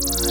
Ten,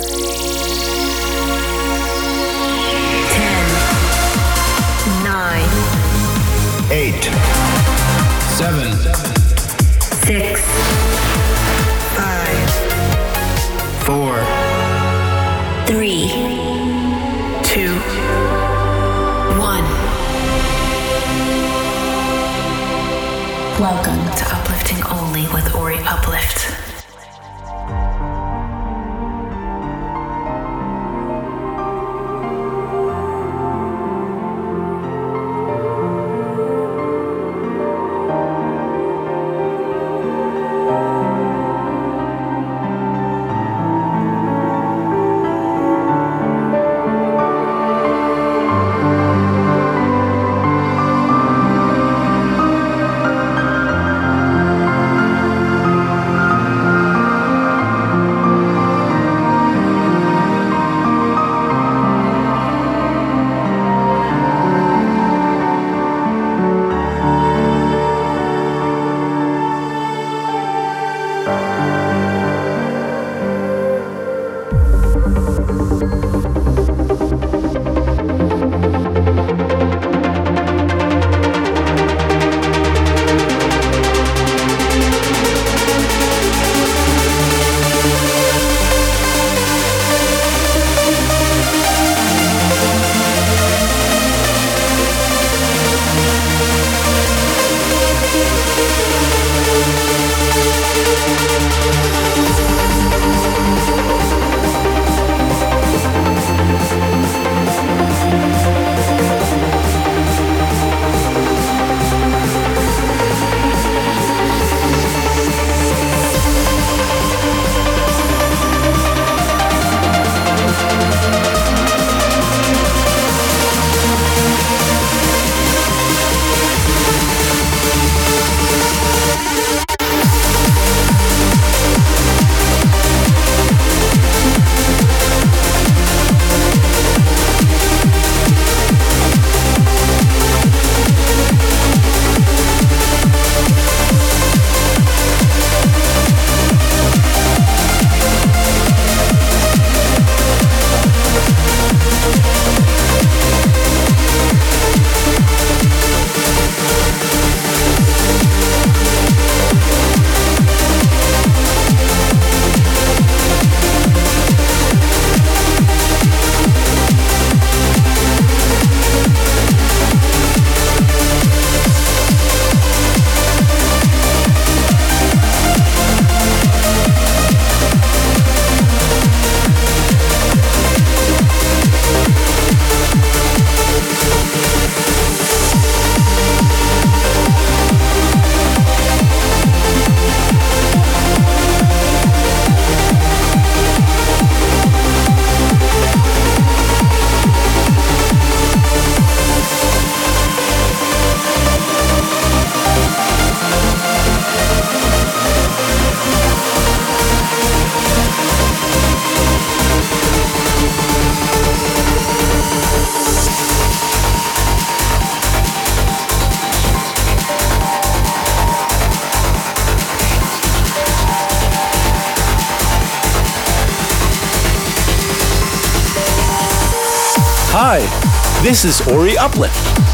this is Ori Uplift.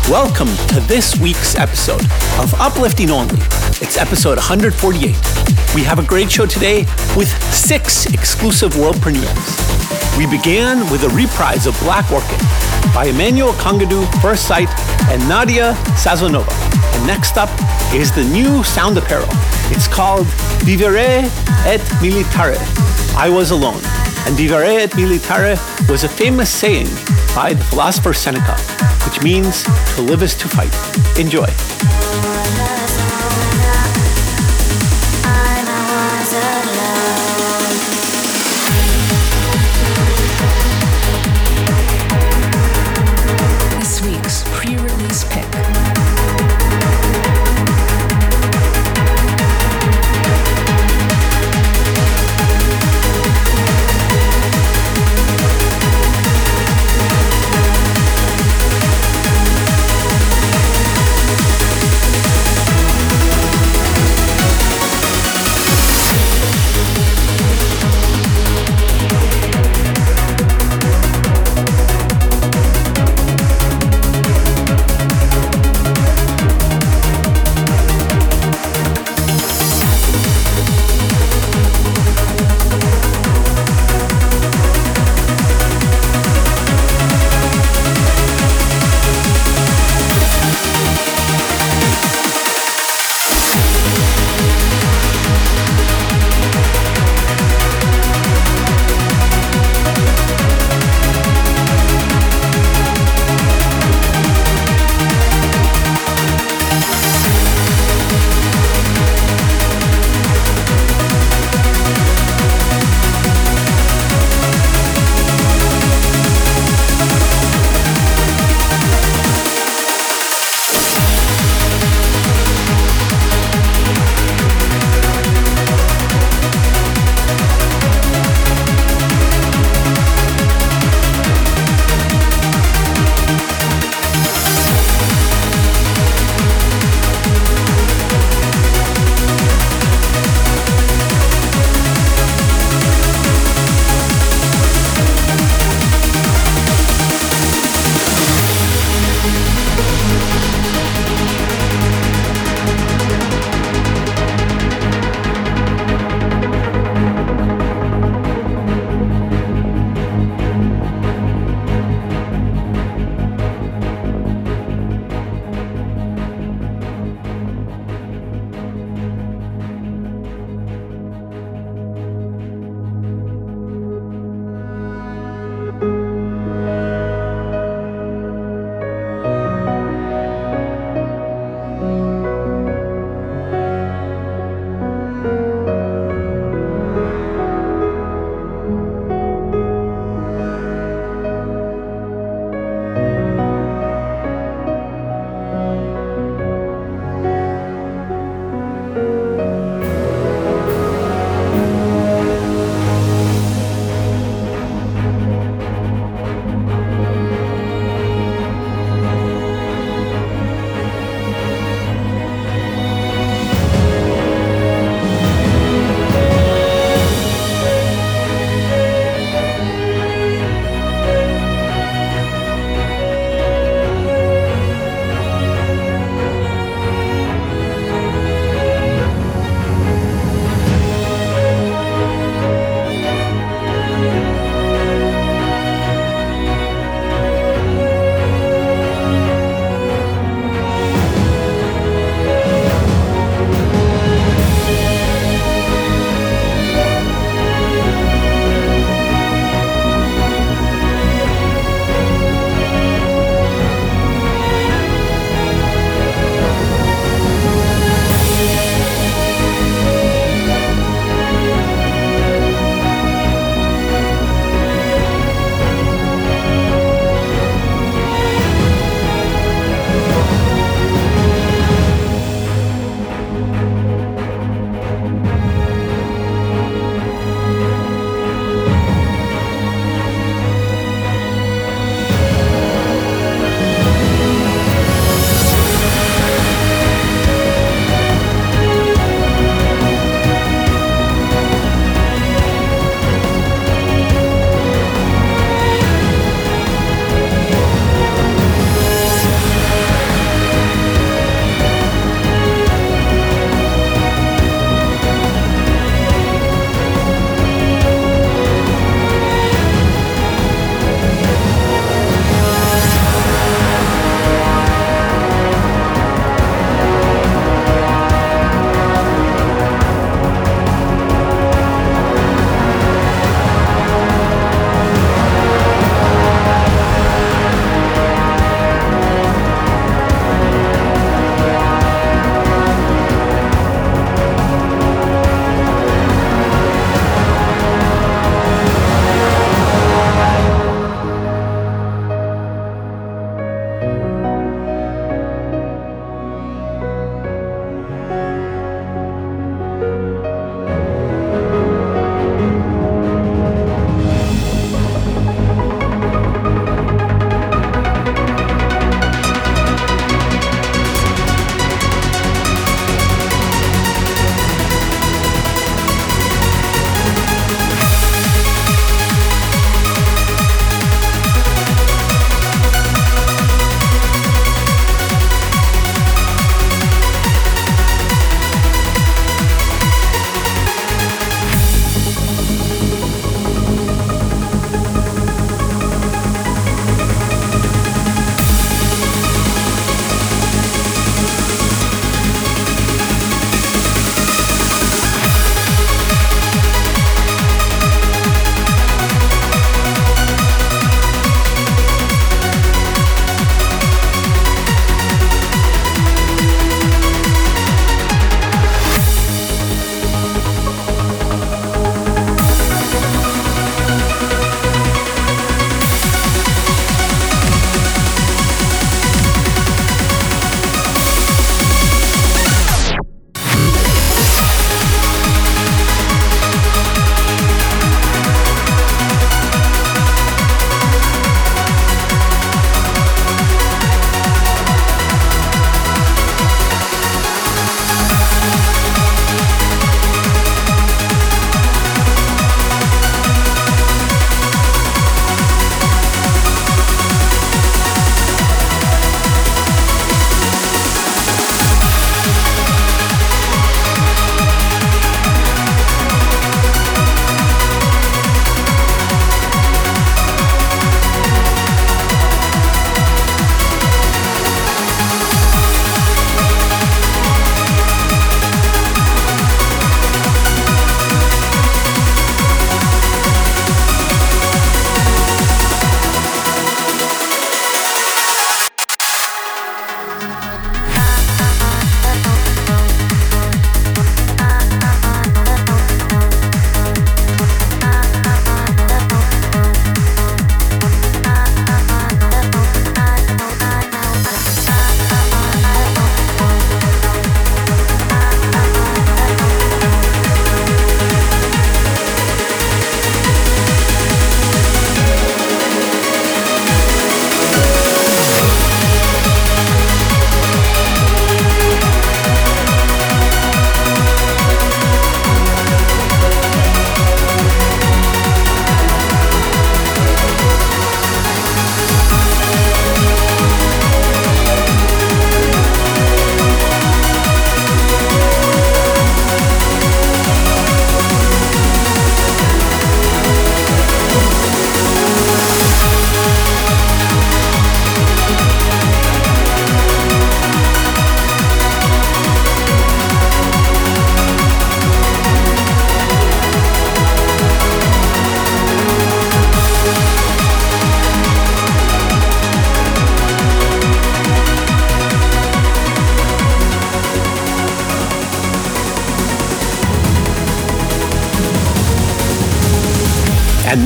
Welcome to this week's episode of Uplifting Only. It's episode 148. We have a great show today with six exclusive world premieres. We began with a reprise of Black Orchid by Emmanuel Congadou, First Sight, and Nadia Sazonova. And next up is the new sound apparel. It's called Vivere et Militare. I was alone. And vivere et militare was a famous saying by the philosopher Seneca, which means to live is to fight. Enjoy.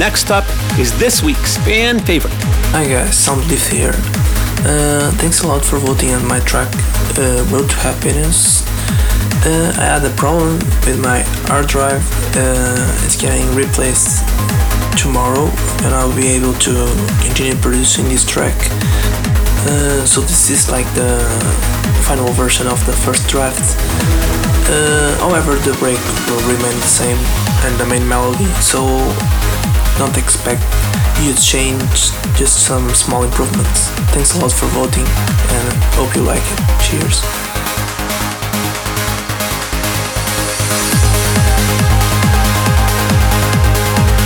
Next up is this week's fan favorite. Hi guys, Soundleaf here. Uh, thanks a lot for voting on my track uh, Road to Happiness. Uh, I had a problem with my hard drive. Uh, it's getting replaced tomorrow, and I'll be able to continue producing this track. Uh, so this is like the final version of the first draft. Uh, however, the break will remain the same and the main melody. So don't expect huge change, just some small improvements. Thanks a lot for voting and hope you like it. Cheers.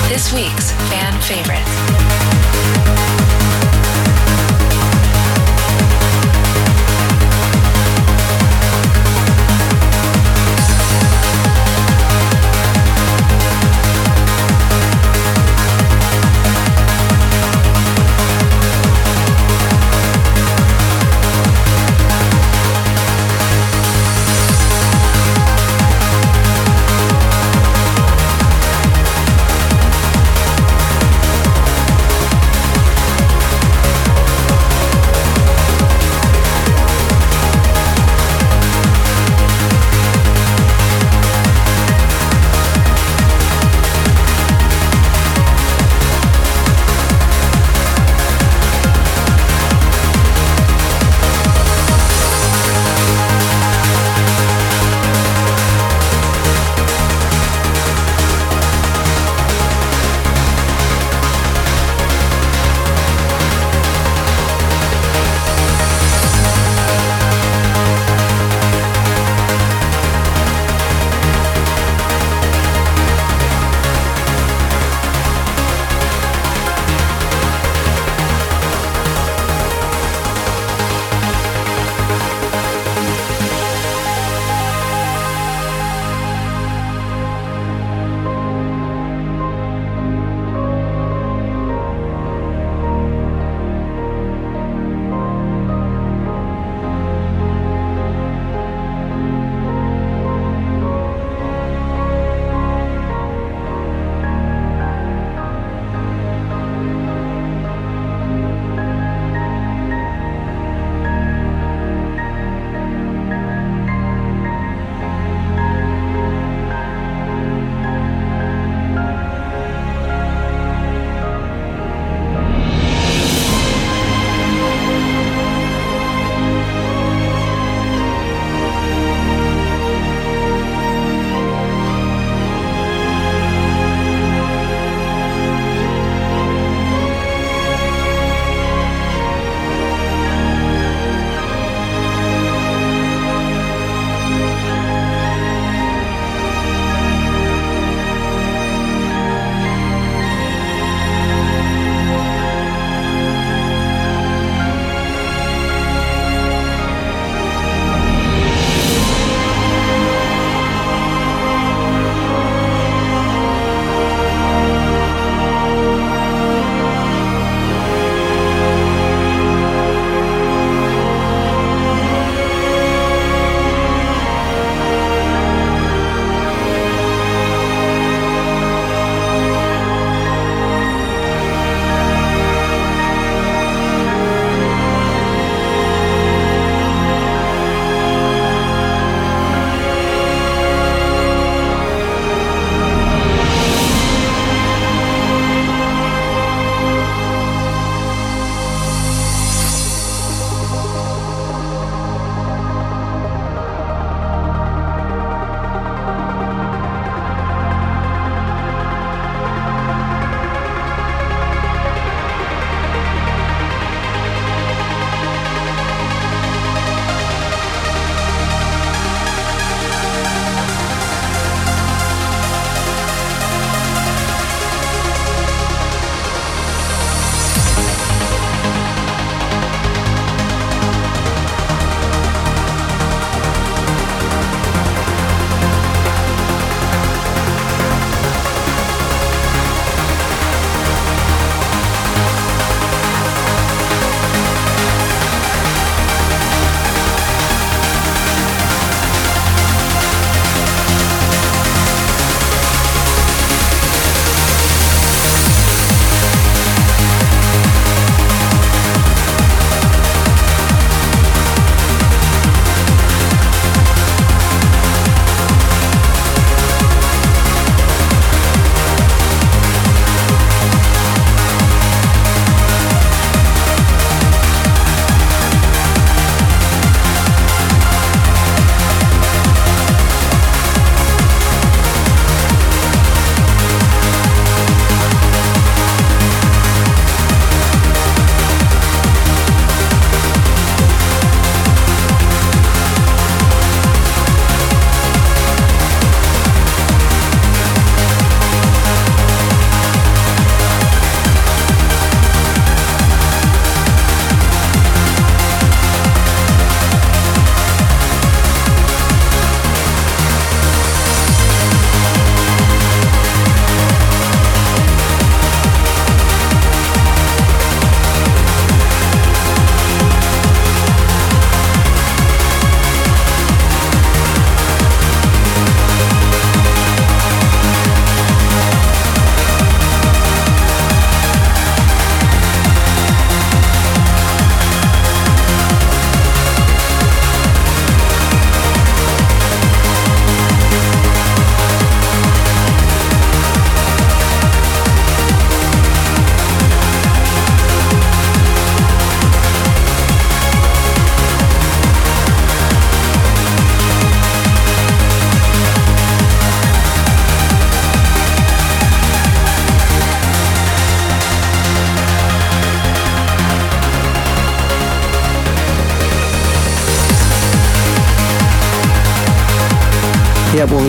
This week's fan favorite.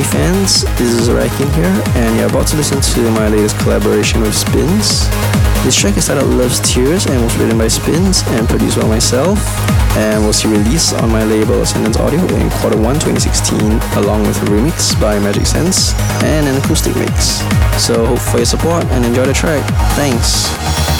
OnlyFans? This is Rakin here, and you're about to listen to my latest collaboration with Spins. This track is titled Love's Tears and was written by Spins and produced by myself, and was released on my label Ascendance Audio in quarter 1 2016, along with a remix by Magic Sense and an acoustic mix. So, hope for your support and enjoy the track. Thanks.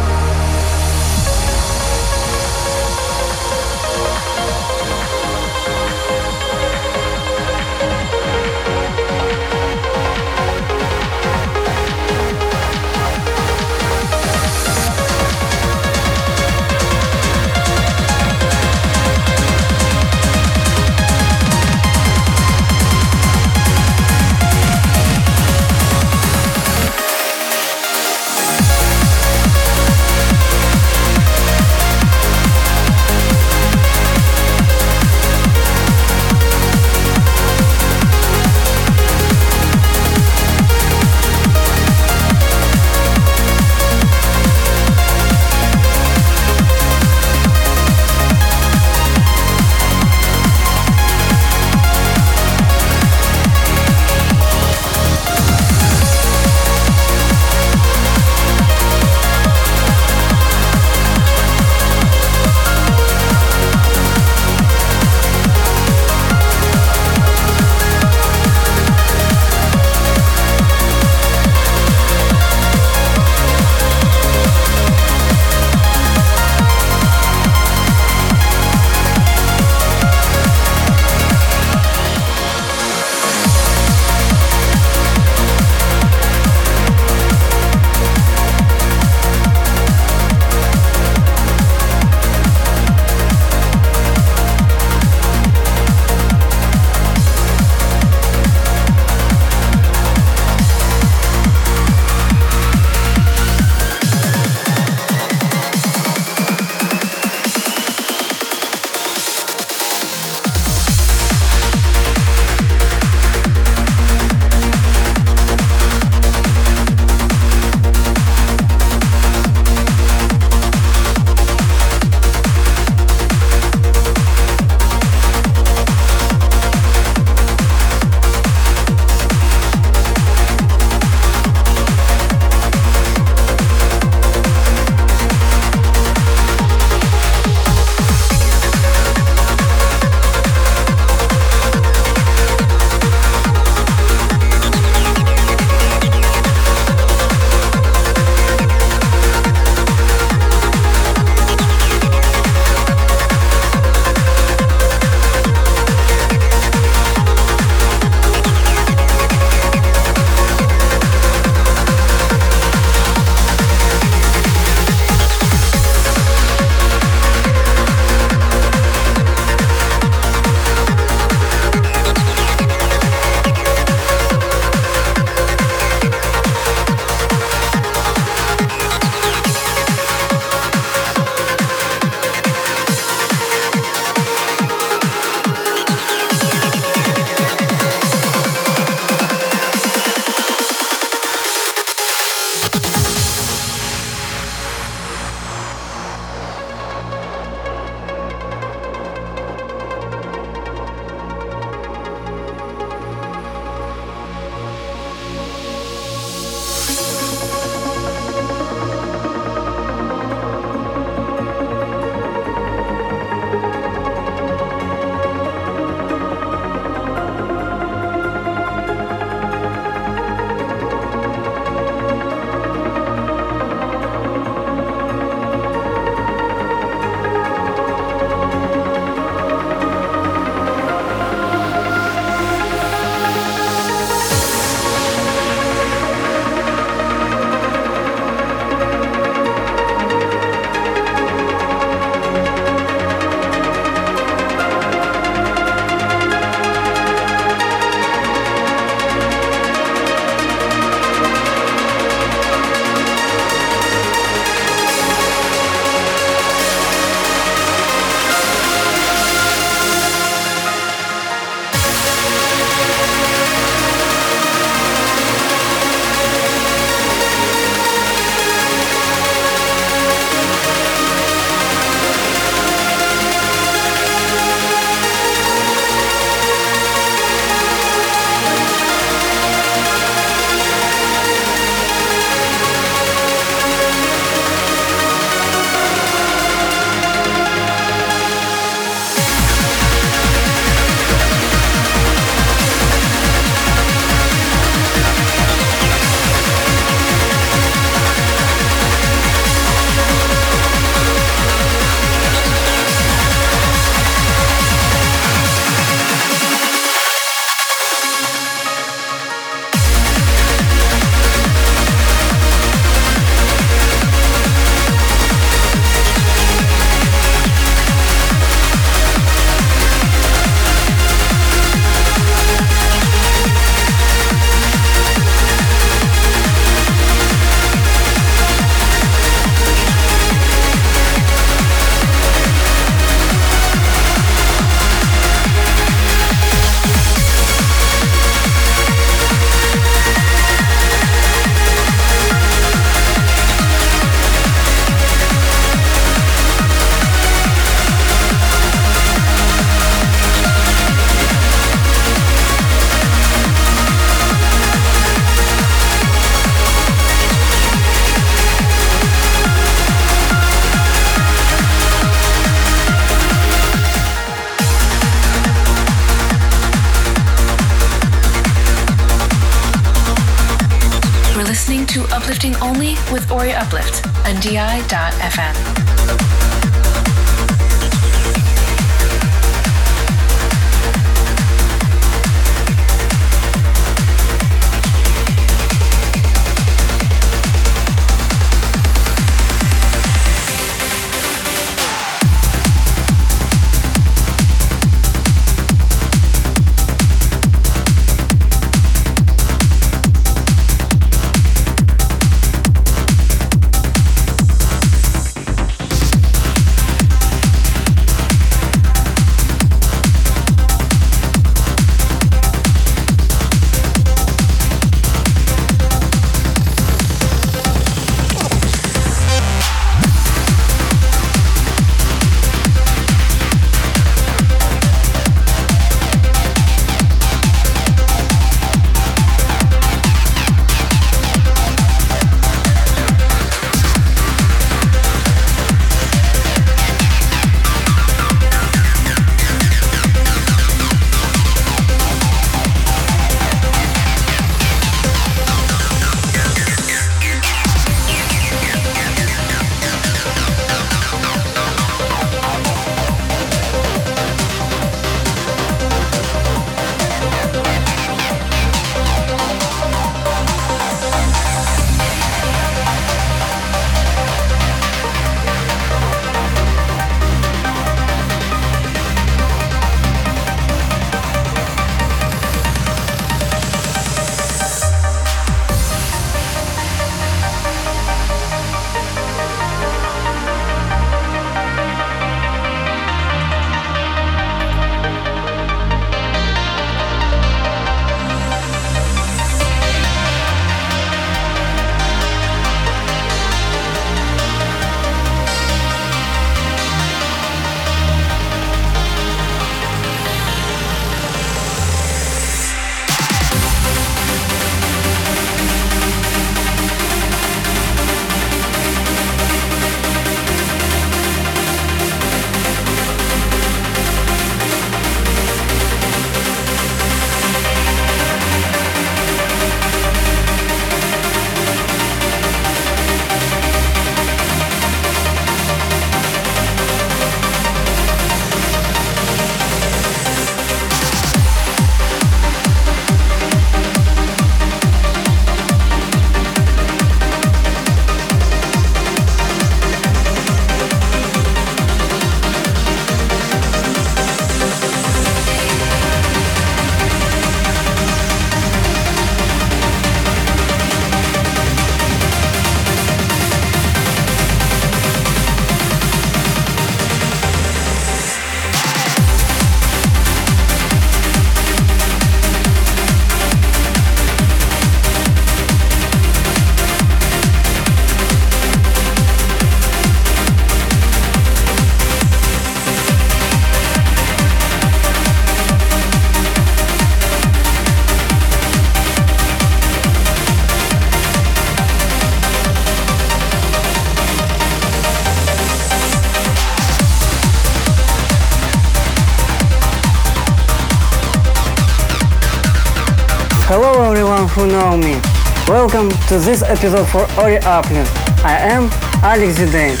Welcome to this episode for Ori Uplift. I am Alex Zidane.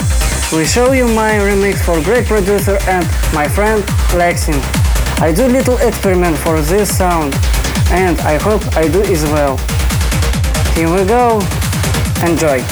We show you my remix for great producer and my friend Lexin. I do little experiment for this sound and I hope I do as well. Here we go. Enjoy.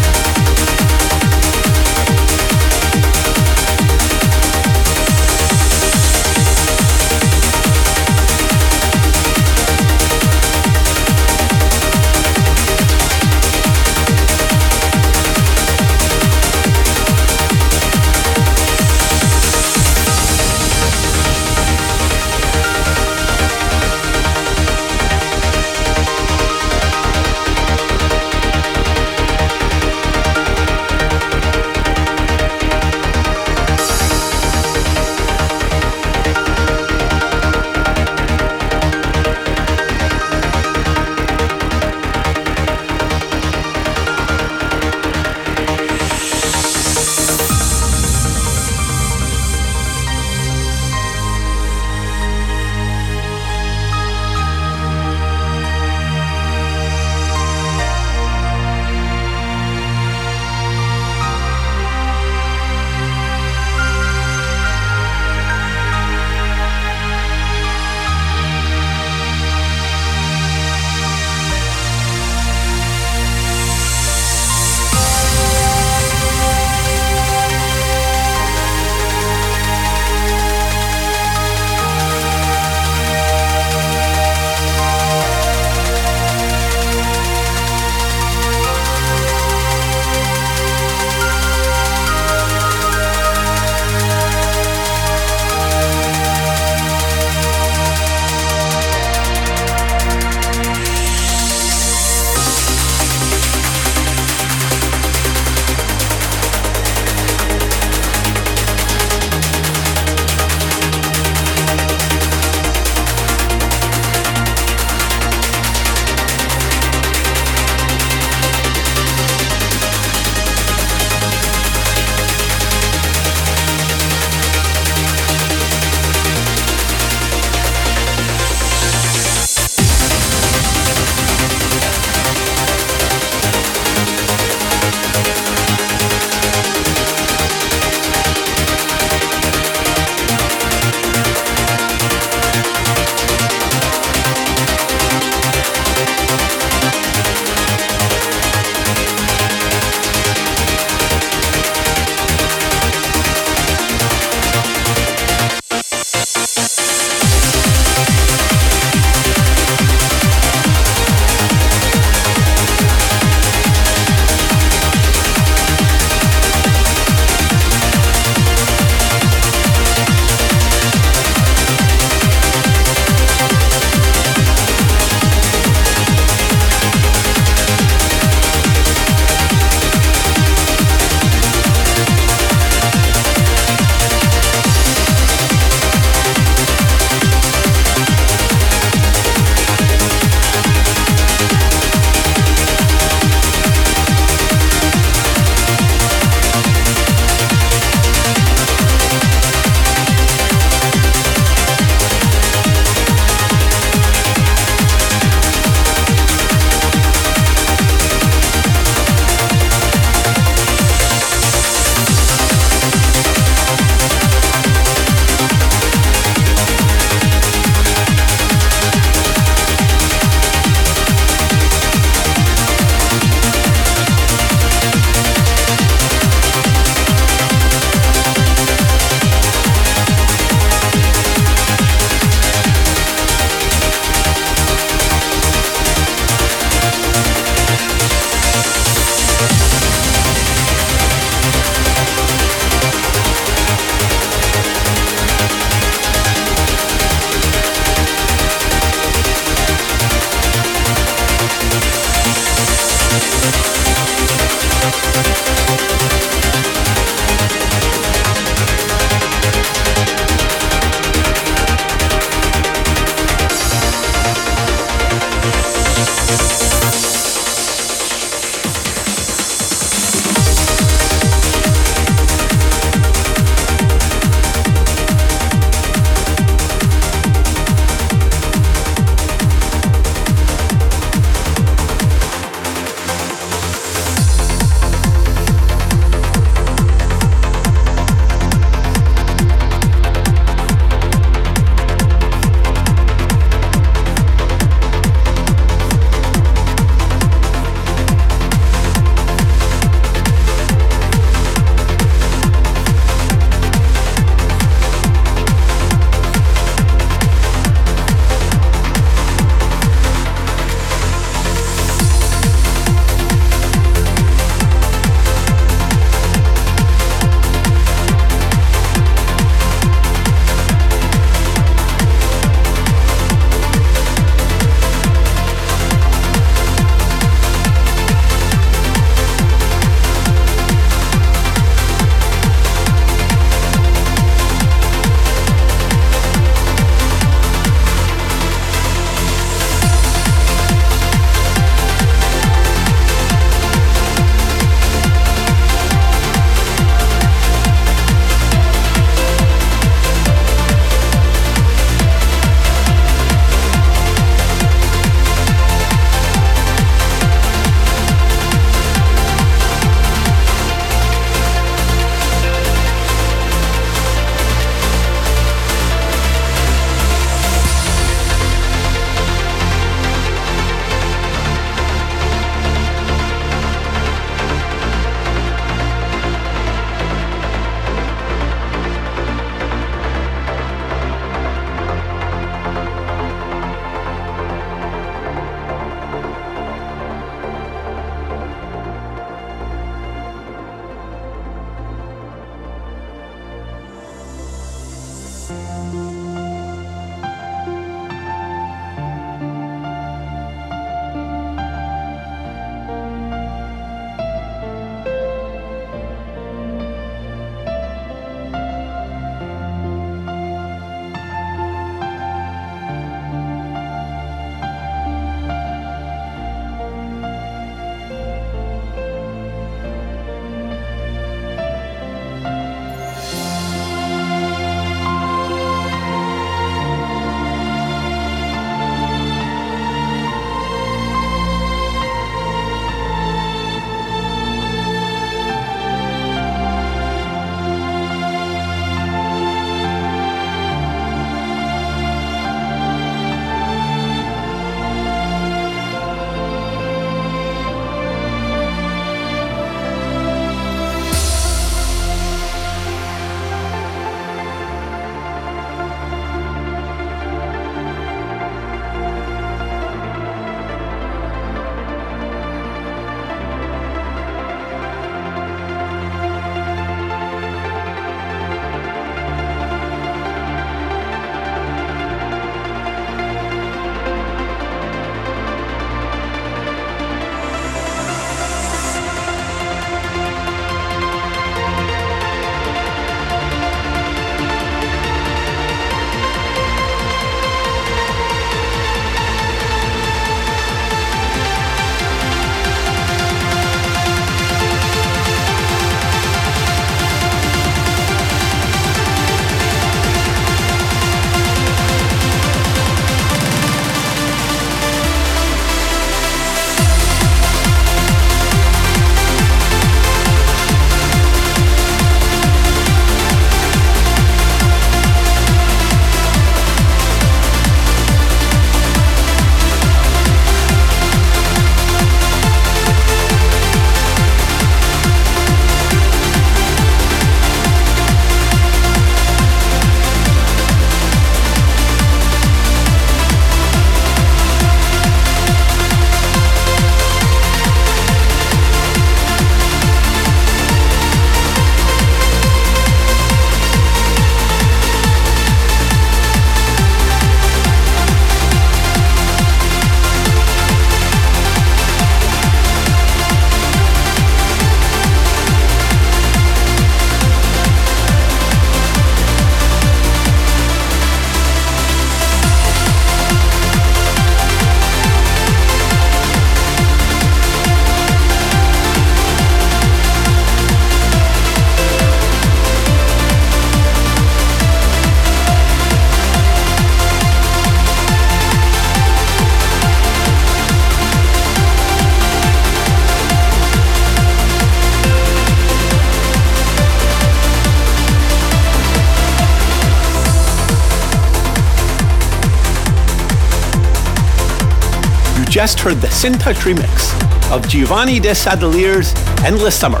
Just heard the Touch remix of Giovanni de Sadelier's Endless Summer,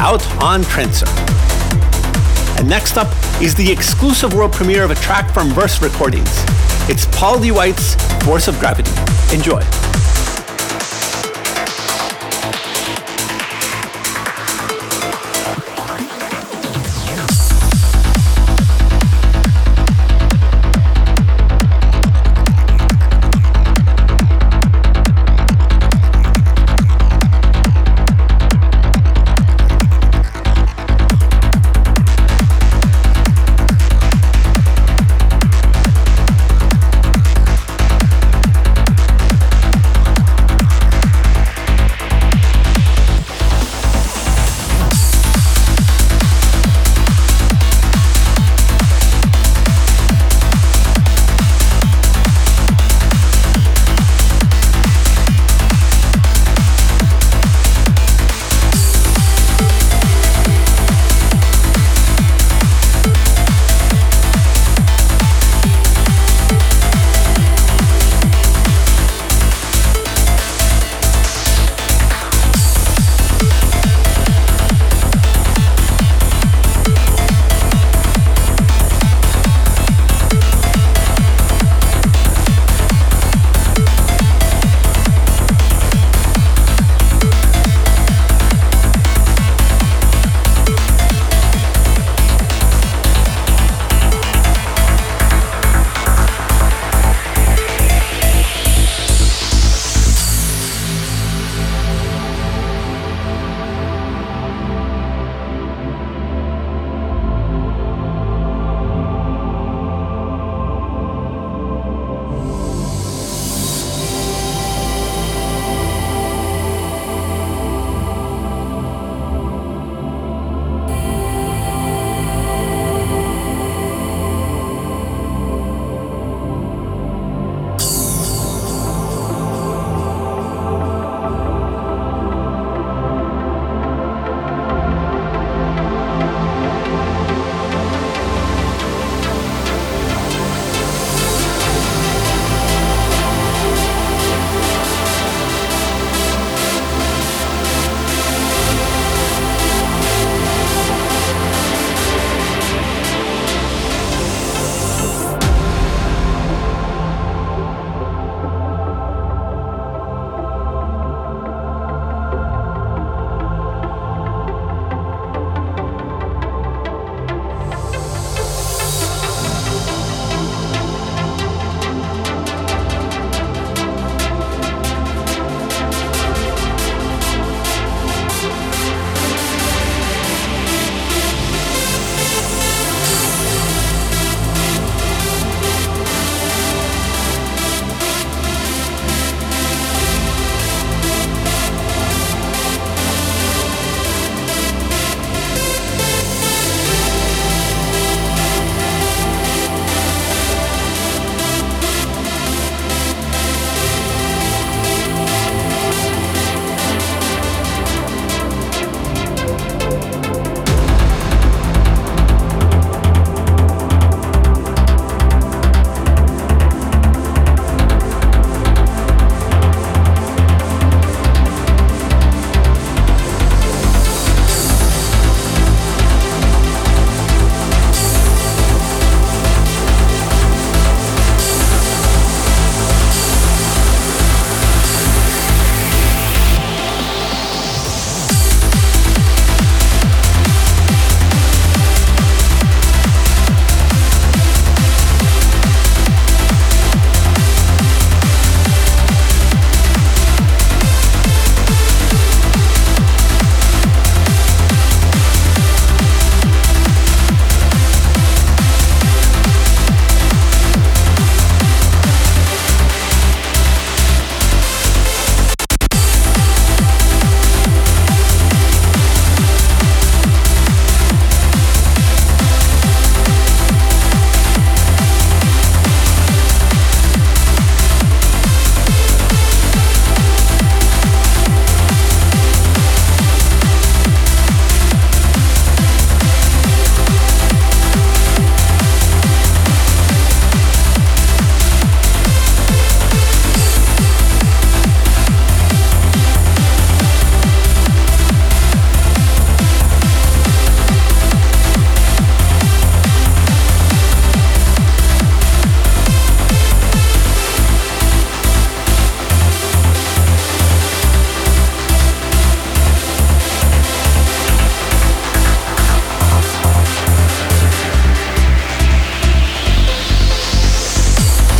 out on Trencer. And next up is the exclusive world premiere of a track from Verse Recordings. It's Paul. White's Force of Gravity. Enjoy.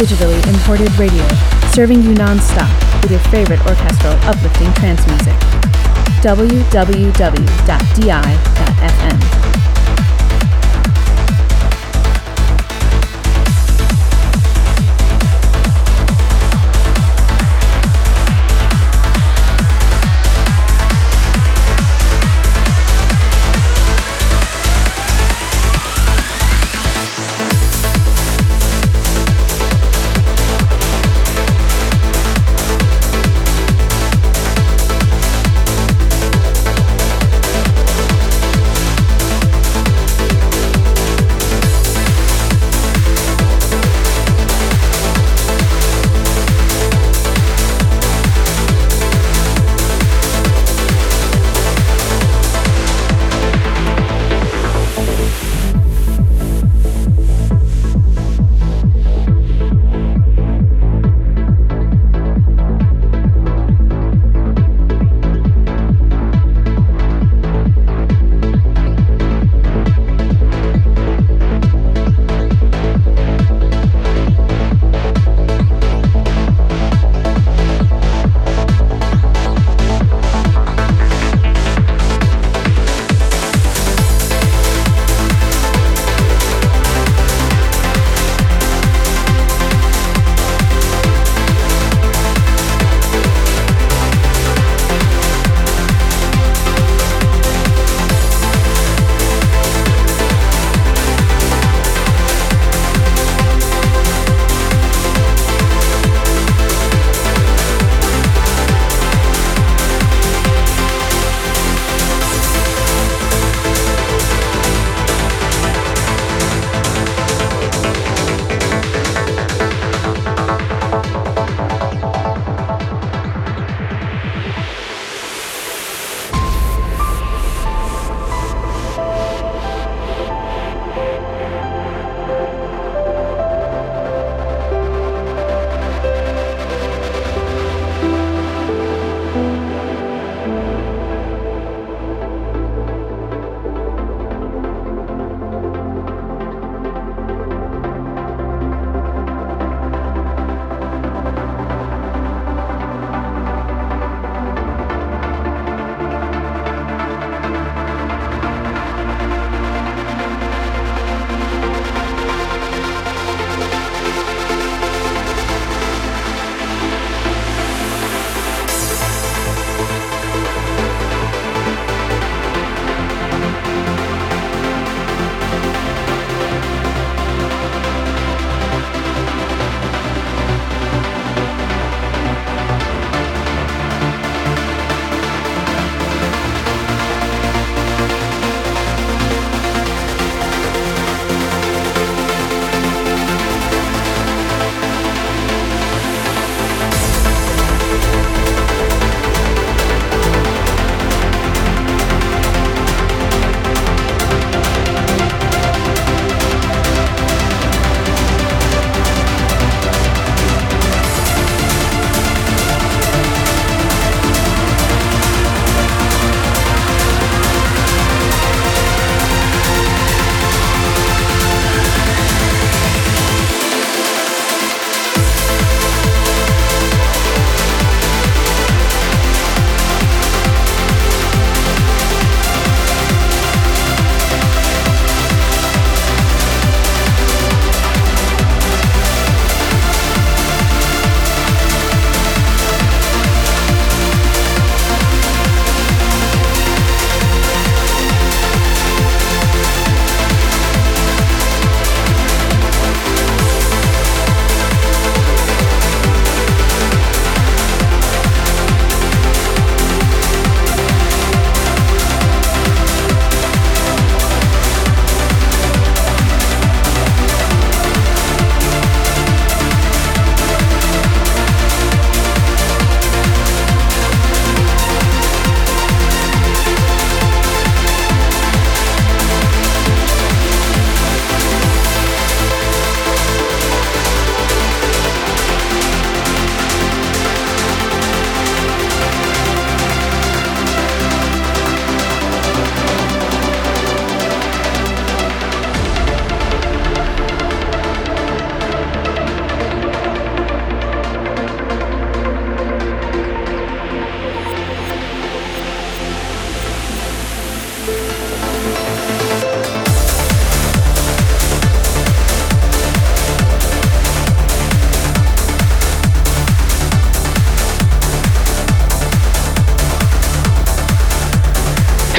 Digitally imported radio, serving you non-stop with your favorite orchestral uplifting trance music. www.di.fm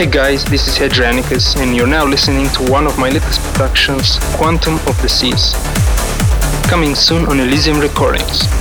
Hey guys, this is Hadrianicus, and you're now listening to one of my latest productions, Quantum of the Seas. Coming soon on Elysium Recordings.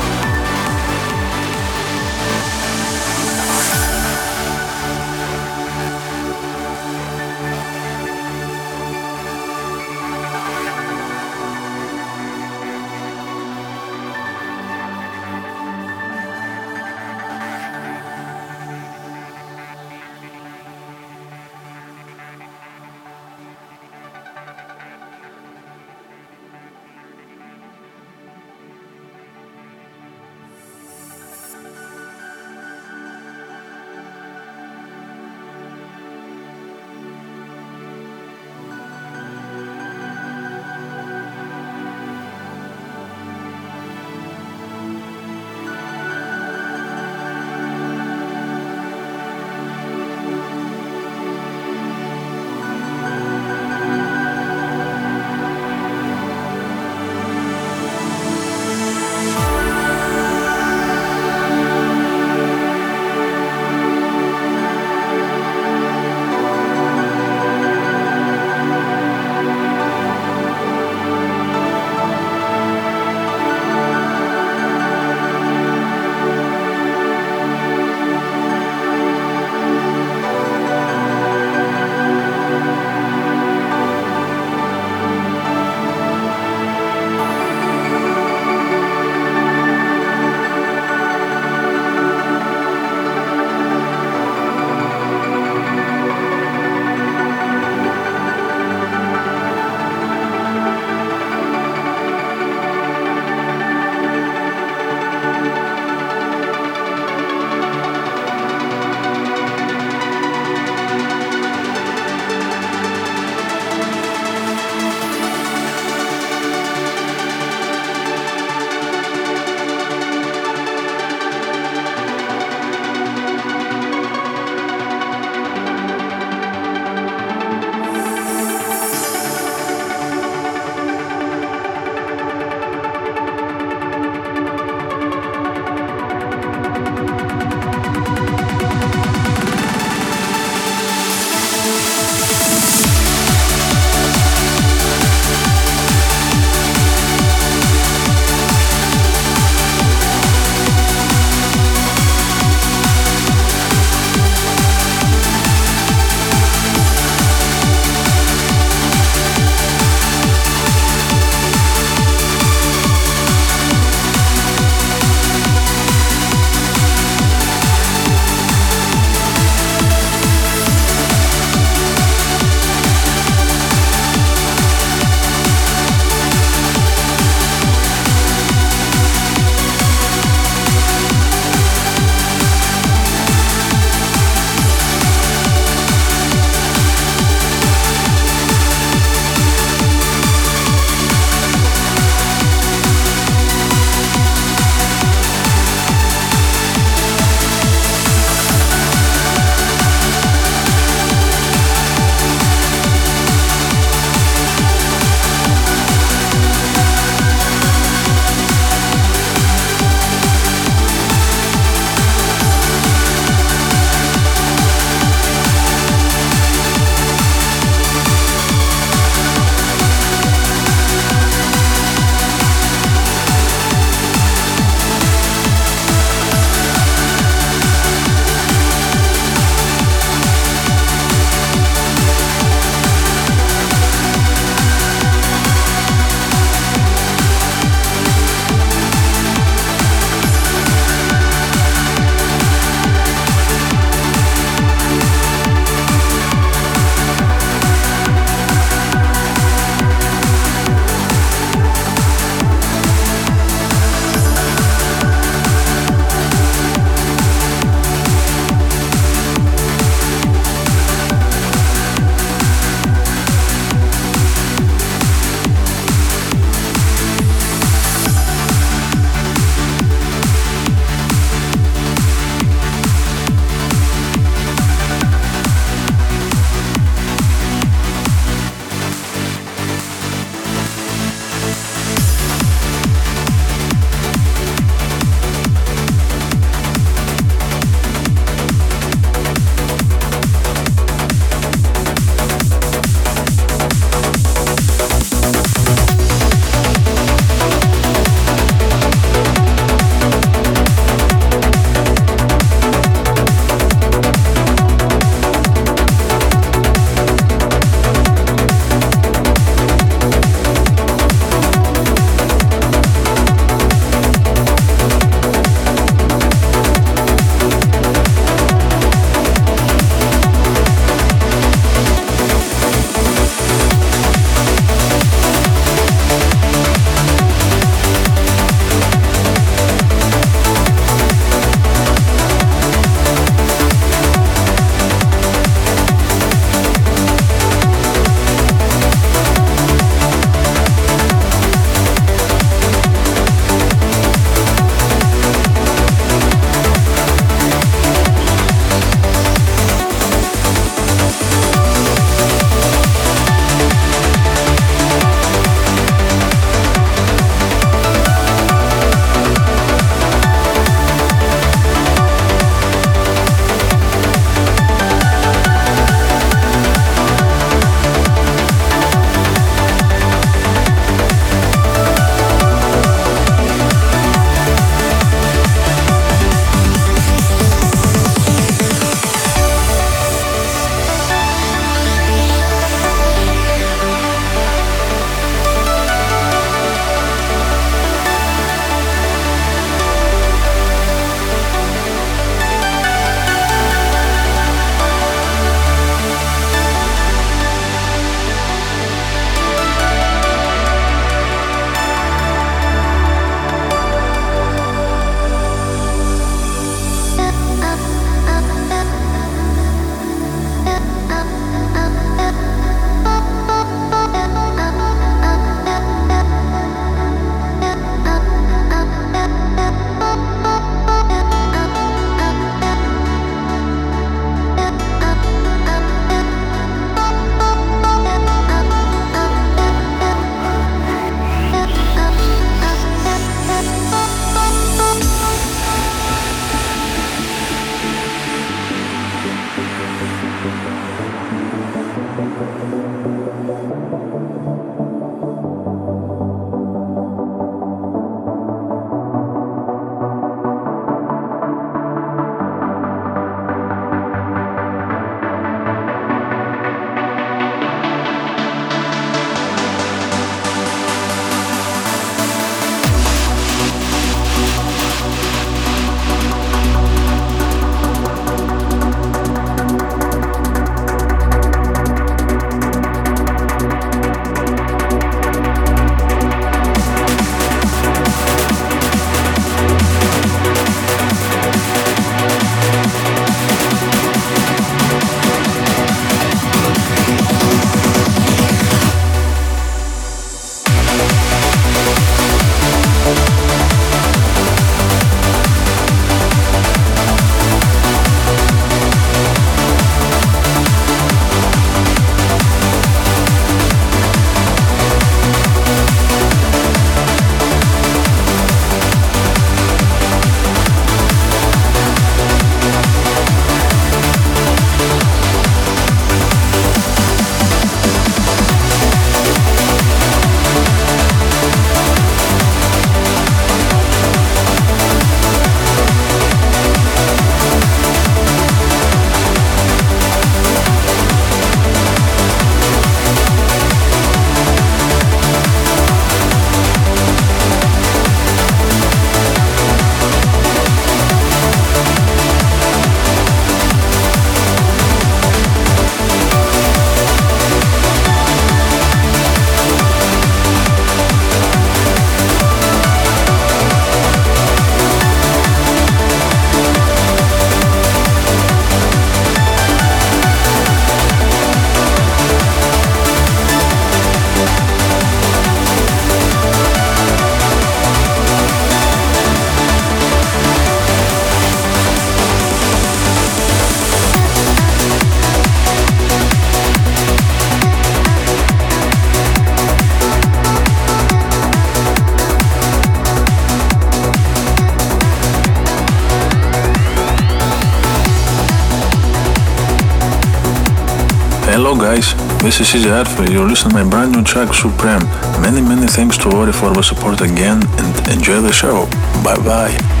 Guys, this is Easy Alpha. You're listening to my brand new track Supreme. Many many thanks to Ori for the support again and enjoy the show. Bye bye.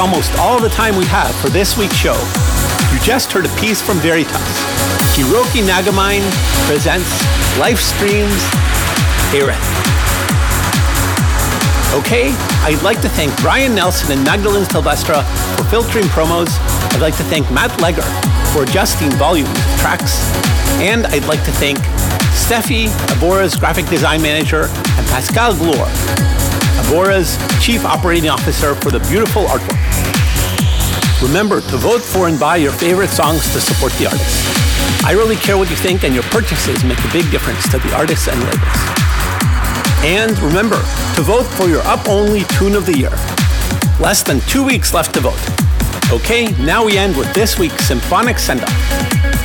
Almost all the time we have for this week's show. You just heard a piece from Veritas. Hiroki Nagamine presents Life Streams Aerith. Okay, I'd like to thank Brian Nelson and Magdalene Silvestra for filtering promos. I'd like to thank Matt Legger for adjusting volume tracks. And I'd like to thank Steffi, Abora's graphic design manager, and Pascal Glor, Abora's chief operating officer for the beautiful artwork. Remember to vote for and buy your favorite songs to support the artists. I really care what you think, and your purchases make a big difference to the artists and labels. And remember to vote for your up only tune of the year. Less than two weeks left to vote. Okay, now we end with this week's symphonic send off.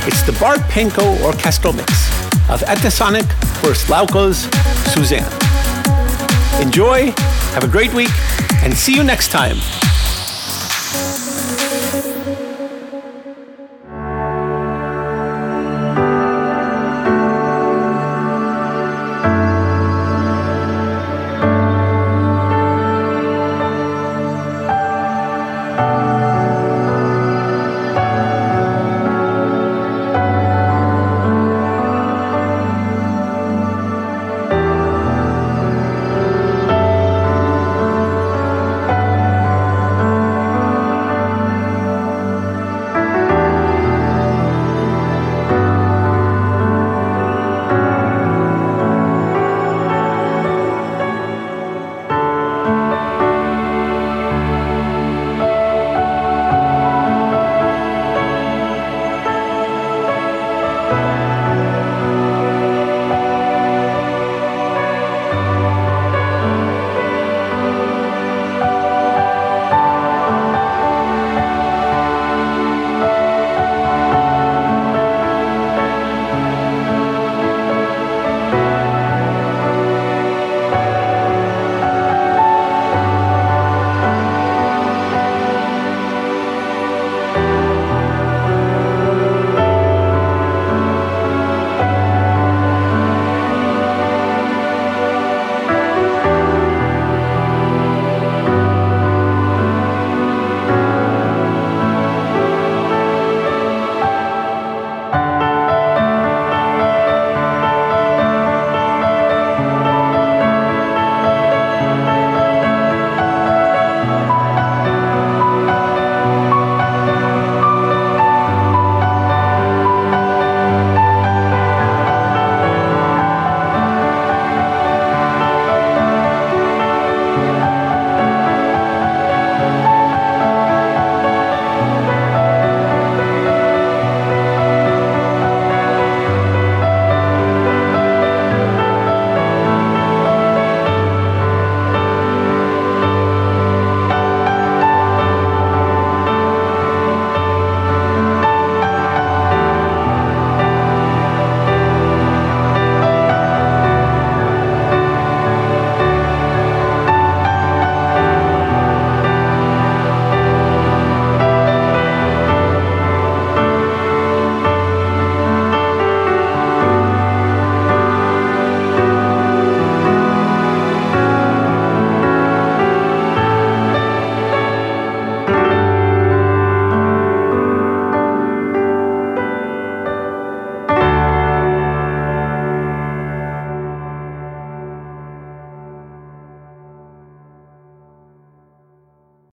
It's the Bart Penko orchestral mix of Etasonic vs. Lauko's Suzanne. Enjoy, have a great week, and see you next time